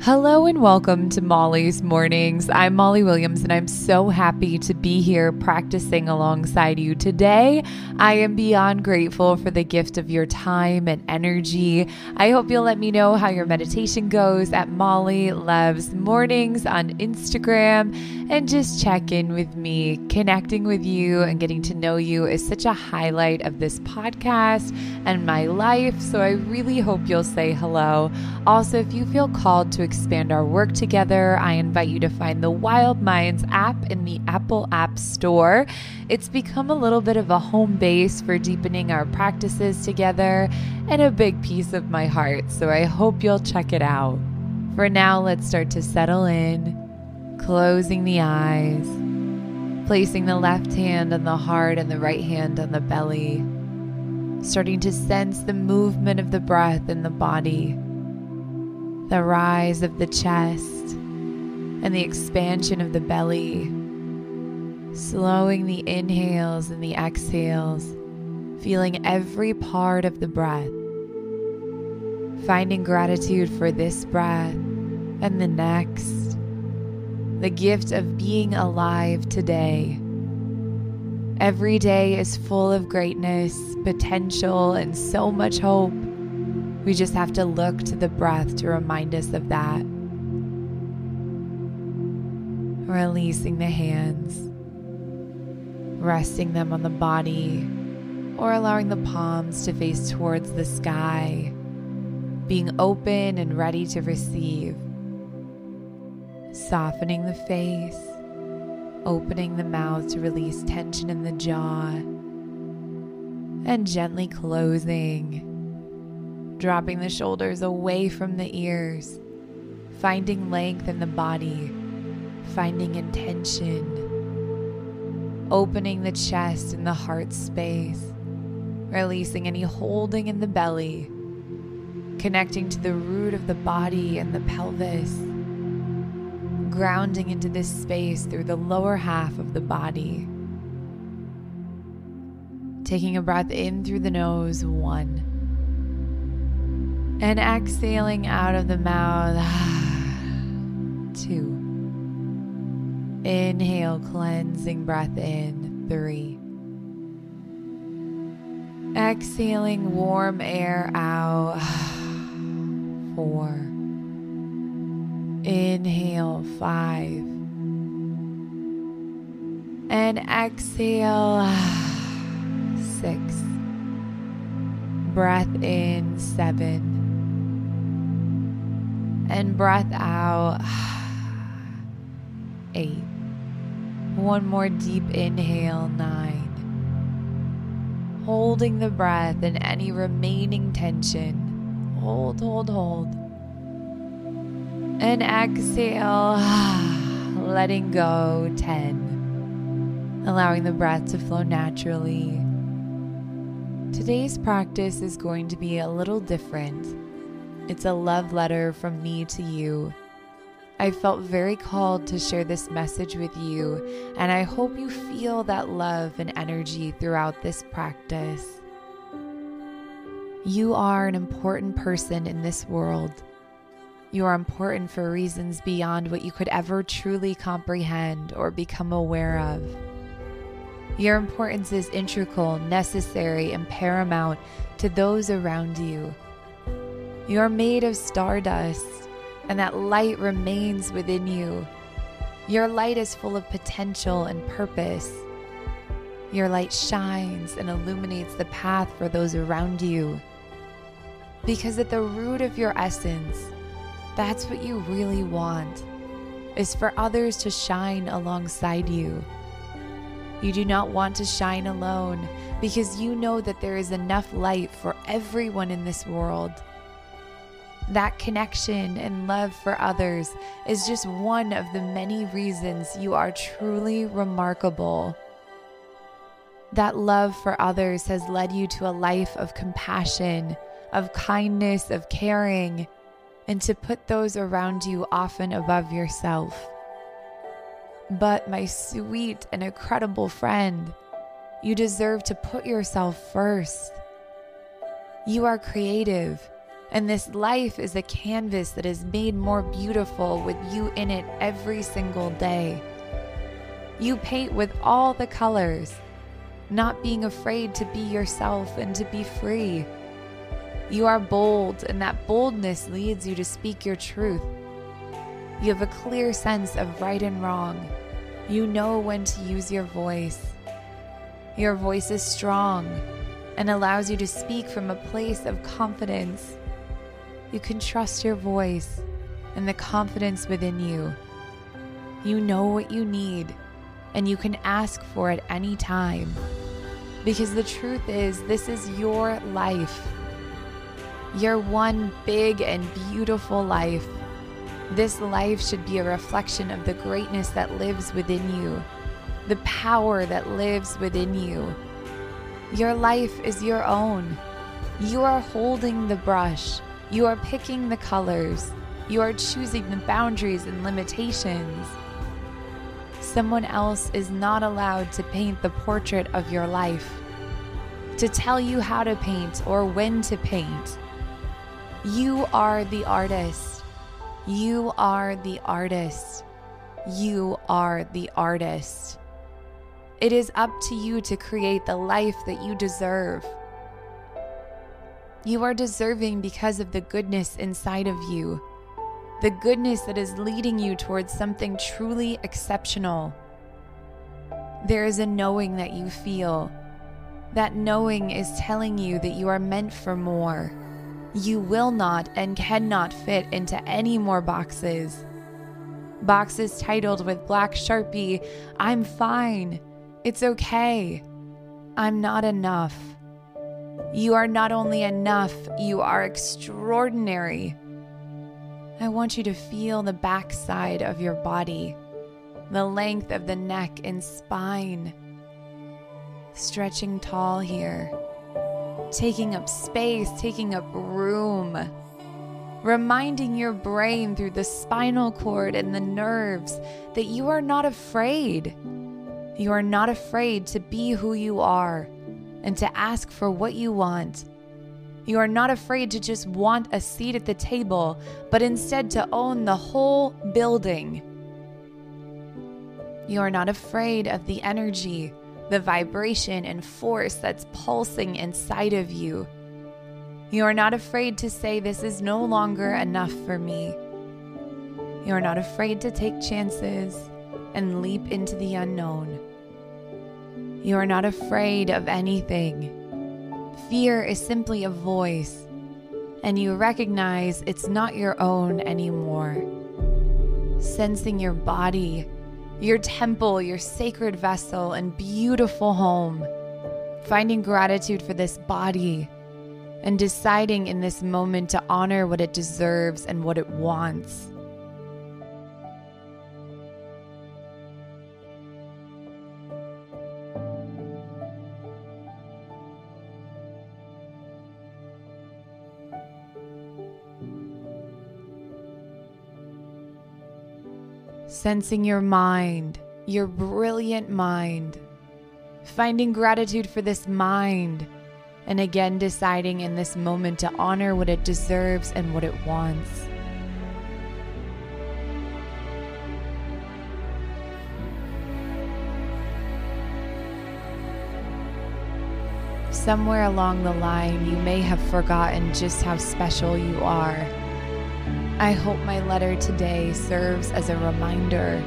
Hello and welcome to Molly's Mornings. I'm Molly Williams and I'm so happy to be here practicing alongside you. Today, I am beyond grateful for the gift of your time and energy. I hope you'll let me know how your meditation goes at Molly Loves Mornings on Instagram and just check in with me. Connecting with you and getting to know you is such a highlight of this podcast and my life. So I really hope you'll say hello. Also, if you feel called to expand our work together, I invite you to find the Wild Minds app in the Apple App Store. It's become a little bit of a home base for deepening our practices together and a big piece of my heart. So I hope you'll check it out. For now, let's start to settle in, closing the eyes, placing the left hand on the heart and the right hand on the belly, starting to sense the movement of the breath in the body the rise of the chest and the expansion of the belly, slowing the inhales and the exhales, feeling every part of the breath, finding gratitude for this breath and the next, the gift of being alive today. Every day is full of greatness, potential, and so much hope. We just have to look to the breath to remind us of that. Releasing the hands, resting them on the body, or allowing the palms to face towards the sky, being open and ready to receive. Softening the face, opening the mouth to release tension in the jaw, and gently closing dropping the shoulders away from the ears, finding length in the body, finding intention, opening the chest and the heart space, releasing any holding in the belly, connecting to the root of the body and the pelvis, grounding into this space through the lower half of the body. Taking a breath in through the nose, one and exhaling out of the mouth. Two. Inhale, cleansing breath in. Three. Exhaling warm air out. Four. Inhale, five. And exhale, six. Breath in, seven and breath out. Eight. One more deep inhale. Nine. Holding the breath and any remaining tension. Hold, hold, hold. And exhale, letting go. 10. Allowing the breath to flow naturally. Today's practice is going to be a little different it's a love letter from me to you. I felt very called to share this message with you, and I hope you feel that love and energy throughout this practice. You are an important person in this world. You are important for reasons beyond what you could ever truly comprehend or become aware of. Your importance is integral, necessary, and paramount to those around you you are made of stardust, and that light remains within you. Your light is full of potential and purpose. Your light shines and illuminates the path for those around you. Because at the root of your essence, that's what you really want, is for others to shine alongside you. You do not want to shine alone because you know that there is enough light for everyone in this world. That connection and love for others is just one of the many reasons you are truly remarkable. That love for others has led you to a life of compassion, of kindness, of caring, and to put those around you often above yourself. But, my sweet and incredible friend, you deserve to put yourself first. You are creative And this life is a canvas that is made more beautiful with you in it every single day. You paint with all the colors, not being afraid to be yourself and to be free. You are bold, and that boldness leads you to speak your truth. You have a clear sense of right and wrong. You know when to use your voice. Your voice is strong and allows you to speak from a place of confidence. You can trust your voice and the confidence within you. You know what you need, and you can ask for it any time. Because the truth is, this is your life. Your one big and beautiful life. This life should be a reflection of the greatness that lives within you, the power that lives within you your life is your own. You are holding the brush. You are picking the colors. You are choosing the boundaries and limitations. Someone else is not allowed to paint the portrait of your life, to tell you how to paint or when to paint. You are the artist. You are the artist. You are the artist. It is up to you to create the life that you deserve. You are deserving because of the goodness inside of you, the goodness that is leading you towards something truly exceptional. There is a knowing that you feel. That knowing is telling you that you are meant for more. You will not and cannot fit into any more boxes. Boxes titled with black sharpie, I'm fine. It's okay. I'm not enough. You are not only enough, you are extraordinary. I want you to feel the backside of your body, the length of the neck and spine. Stretching tall here, taking up space, taking up room, reminding your brain through the spinal cord and the nerves that you are not afraid. You are not afraid to be who you are and to ask for what you want. You are not afraid to just want a seat at the table, but instead to own the whole building. You are not afraid of the energy, the vibration, and force that's pulsing inside of you. You are not afraid to say, This is no longer enough for me. You are not afraid to take chances and leap into the unknown. You are not afraid of anything. Fear is simply a voice, and you recognize it's not your own anymore. Sensing your body, your temple, your sacred vessel, and beautiful home. Finding gratitude for this body and deciding in this moment to honor what it deserves and what it wants. Sensing your mind, your brilliant mind, finding gratitude for this mind, and again deciding in this moment to honor what it deserves and what it wants. Somewhere along the line, you may have forgotten just how special you are. I hope my letter today serves as a reminder,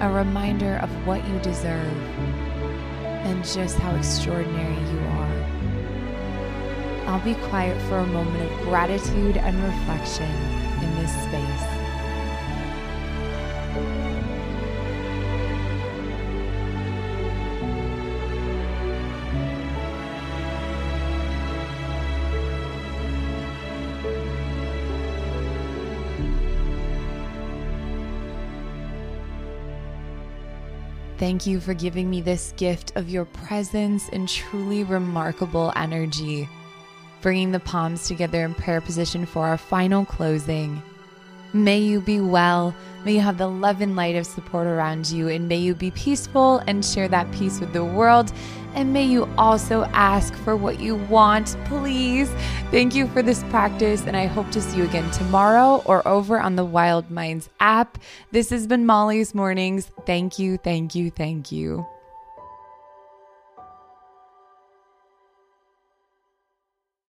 a reminder of what you deserve and just how extraordinary you are. I'll be quiet for a moment of gratitude and reflection in this space. Thank you for giving me this gift of your presence and truly remarkable energy. Bringing the palms together in prayer position for our final closing. May you be well. May you have the love and light of support around you. And may you be peaceful and share that peace with the world. And may you also ask for what you want, please. Thank you for this practice. And I hope to see you again tomorrow or over on the Wild Minds app. This has been Molly's Mornings. Thank you, thank you, thank you.